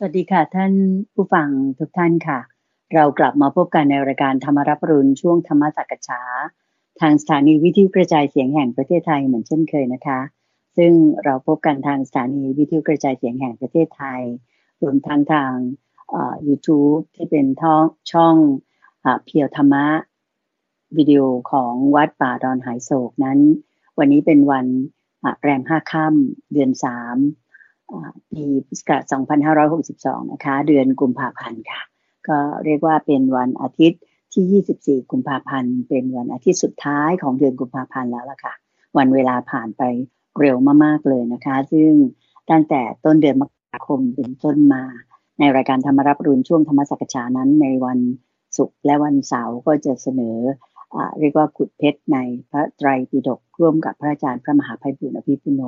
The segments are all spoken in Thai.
สวัสดีค่ะ ท่านผู้ฟังทุกท่านค่ะ เรากลับมาพบกันในรายการธรรมรับรุณช่วงธรรมสักษาทางสถานีวิทยุกระจายเสียงแห่งประเทศไทยเหมือนเช่นเคยนะคะ ซึ่งเราพบกันทางสถานีวิทยุกระจายเสียงแห่งประเทศไทย รวมทั้งทางยูทูบที่เป็นท้องช่องอเพียวธรรมะวิดีโอของวัดป่าดอนหายโศกนั้น วันนี้เป็นวันแรมห้าค่ำเดือนสาม ปีพุทธศักราช2562 นะคะ เดือนกุมภาพันธ์ค่ะ ก็เรียกว่าเป็นวันอาทิตย์ที่ 24 กุมภาพันธ์ เป็นวันอาทิตย์สุดท้ายของเดือนกุมภาพันธ์แล้วล่ะค่ะ วันเวลาผ่านไปเร็วมากๆเลยนะคะ ซึ่งตั้งแต่ต้นเดือนมกราคมเป็นต้นมา ในรายการธรรมรับรุนช่วงธรรมสักชานั้นในวันศุกร์และวันเสาร์ก็จะเสนอเรียกว่าขุดเพชรในพระไตรปิฎกร่วมกับพระอาจารย์พระมหาภัยบุญอภิปุโน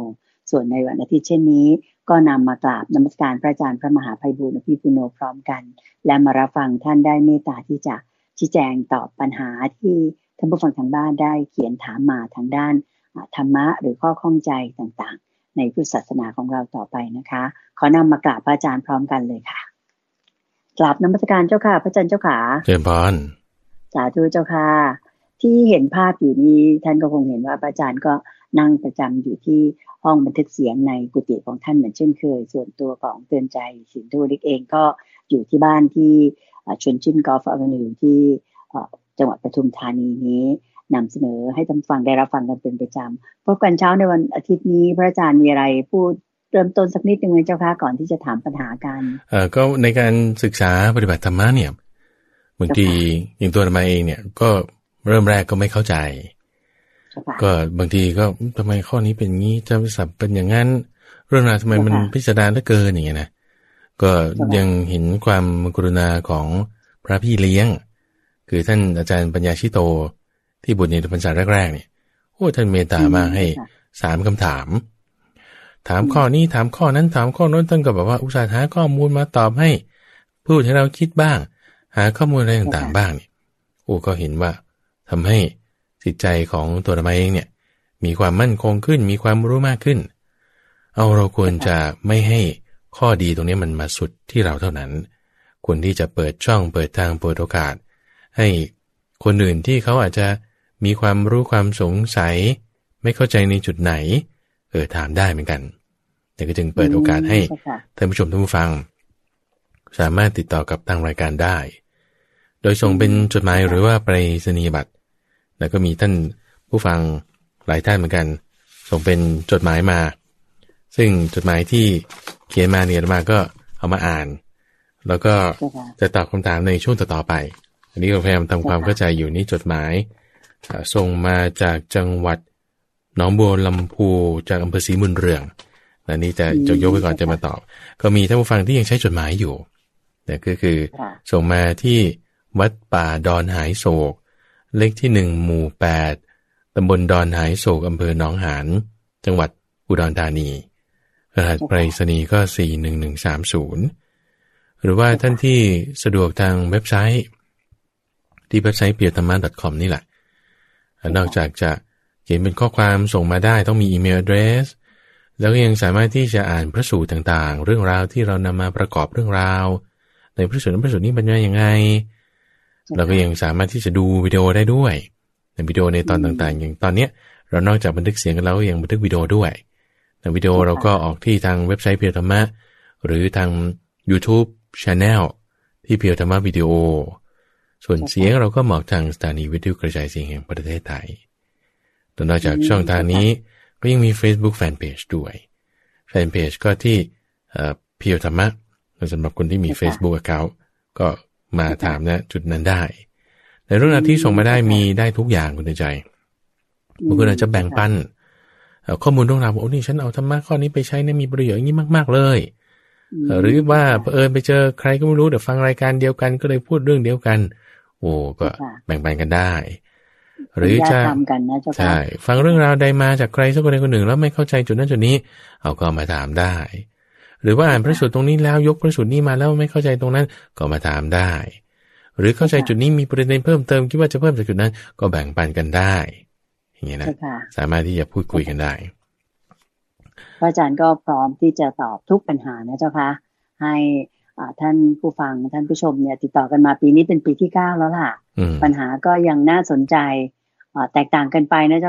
ส่วนในวันอาทิตย์เช่นนี้ ก็นำมากราบนมัสการพระอาจารย์พระมหาภัยบุญอภิปุโนพร้อมกัน และมารับฟังท่านได้เมตตาที่จะชี้แจงตอบปัญหาที่ท่านผู้ฟังทางบ้านได้เขียนถามมาทางด้านธรรมะหรือข้อข้องใจต่างๆ ในพุทธศาสนาของเราต่อไปนะคะ ขอนำมากราบพระอาจารย์พร้อมกันเลยค่ะกราบนมัสการเจ้าค่ะ พระอาจารย์เจ้าขาเจริญพรสาธุเจ้าค่ะที่เห็นภาพอยู่นี้ท่านก็คงเห็นว่าพระอาจารย์ก็ นั่งประจำอยู่ที่ห้องบันทึกเสียงในกุฏิของท่านเหมือนเช่นเคย ส่วนตัวของเตือนใจสินทุริกเองก็อยู่ที่บ้านที่ชนชินกอล์ฟอเวนิวที่จังหวัดปทุมธานีนี้นำเสนอให้ท่านฟังได้รับฟังกันเป็นประจำพบกันเช้าในวันอาทิตย์นี้พระอาจารย์มีอะไรพูดเริ่มต้นสักนิดหนึ่งไหมเจ้าค่ะก่อนที่จะถามปัญหากันเอ่อก็ในการศึกษาปฏิบัติธรรมะเนี่ยบางทีอย่างตัวธรรมเองเนี่ยก็เริ่มแรกก็ไม่เข้าใจ ก็บางทีก็ทำไมข้อนี้เป็นงี้จะสับเป็นอย่างนั้น เรื่องราวทำไมมันพิสดารเหลือเกินอย่างเงี้ยนะก็ยังเห็นความกรุณาของพระพี่เลี้ยง คือท่านอาจารย์ปัญญาชิโต ที่บุญในพรรษาแรกๆเนี่ยโอ้ท่านเมตตามากให้สามคำถาม ถามข้อนี้ถามข้อนั้นถามข้อนั้นท่านก็แบบว่าอุตส่าห์หาข้อมูลมาตอบให้ พูดให้เราคิดบ้าง หาข้อมูลอะไรต่างๆบ้างเนี่ยโอ้ก็เห็นว่าทำให้ จิตใจของตัวเราเองเนี่ยมีความมั่นคงขึ้น มีความรู้มากขึ้น เอาเราควรจะไม่ให้ข้อดีตรงนี้มันมาสุดที่เราเท่านั้นควรที่จะเปิดช่องเปิดทางเปิดโอกาส ให้คนอื่นที่เขาอาจจะมีความรู้ความสงสัย ไม่เข้าใจในจุดไหน เออถามได้เหมือนกันแต่ก็จึงเปิดโอกาสให้ท่านผู้ชมท่านผู้ฟัง สามารถติดต่อกับทางรายการได้ โดยส่งเป็นจดหมายหรือว่าไปรษณียบัตร แล้วก็มีท่านผู้ฟังหลายท่านเหมือนกัน ส่งเป็นจดหมายมา ซึ่งจดหมายที่เขียนมาเนี่ยมาก็เอามาอ่าน แล้วก็จะตอบคำถามในช่วงต่อๆไป อันนี้เราพยายามทำความเข้าใจอยู่นี่จดหมายส่งมาจากจังหวัดหนองบัวลำพูจากอำเภอศรีมุนเรืองอันนี้จะจะยกไปก่อนจะมาตอบ ก็มีท่านผู้ฟังที่ยังใช้จดหมายอยู่แต่ก็คือส่งมาที่วัดป่าดอนหายโศก เลขที่หนึ่งหมู่แปดตำบลดอนหายโศกอำเภอหนองหาน จังหวัดอุดรธานี รหัสไปรษณีย์ก็สี่หนึ่งหนึ่งสามศูนย์หรือว่าท่านที่สะดวกทางเว็บไซต์ ที่เว็บไซต์เปียรธรรมะ .com นี่แหละ นอกจากจะเขียนเป็นข้อความส่งมาได้ต้องมีอีเมล address แล้วก็ยังสามารถที่จะอ่านพระสูตรต่างๆ เรื่องราวที่เรานำมาประกอบเรื่องราว ในพระสูตรนั้นพระสูตรนี้บรรยายยังไง เราก็ยังสามารถที่จะดูวิดีโอได้ด้วยในวิดีโอในตอนต่างๆ อย่างตอนเนี้ยเรานอกจากบันทึกเสียงกันแล้วยังบันทึกวิดีโอด้วยในวิดีโอเราก็ออกที่ทางเว็บไซต์เพียวธรรมะ หรือทาง YouTube Channel ที่เพียวธรรมะวิดีโอ ส่วนเสียงเราก็เหมาะทางสถานีวิทยุกระจายเสียงแห่งประเทศไทยตัวนอกจากช่องทางนี้ก็ยังมี Facebook Fanpage ด้วย Fanpage ก็ที่เพียวธรรมะสำหรับคนที่มี Facebook Account ก็ มาถามนะจุดนั้นได้ในเรื่องราวที่ส่งมาได้มีได้ทุกอย่างคุณใจบางคนอาจจะแบ่งปันข้อมูลเรื่องราวโอ้นี่ฉันเอาธรรมะข้อนี้ไปใช้เนี่ยมีประโยชน์อย่างนี้มาก ๆ เลย หรือว่าเออไปเจอใครก็ไม่รู้เดี๋ยวฟังรายการเดียวกันก็เลยพูดเรื่องเดียวกัน โอ้ก็แบ่งปันกันได้ หรือจะใช่ฟังเรื่องราวใดมาจากใครสักคนใดคนหนึ่ง แล้วไม่เข้าใจจุดนั้นจุดนี้ เอาก็มาถามได้ หรือว่าอ่านพระสูตรตรงนี้แล้วยกพระสูตรนี้มาแล้วไม่เข้าใจตรงนั้นก็มาถามได้ หรือเข้าใจจุดนี้มีประเด็นเพิ่มเติมคิดว่าจะเพิ่มจากจุดนั้น ก็แบ่งปันกันได้ อย่างเงี้ยนะ สามารถที่จะพูดคุยกันได้พระอาจารย์ก็พร้อมที่จะตอบทุกปัญหานะเจ้าค่ะให้ท่านผู้ฟังท่านผู้ชมเนี่ย ติดต่อกันมาปีนี้เป็นปีที่เก้าแล้วล่ะ ปัญหาก็ยังน่าสนใจแตกต่างกันไปนะเจ้า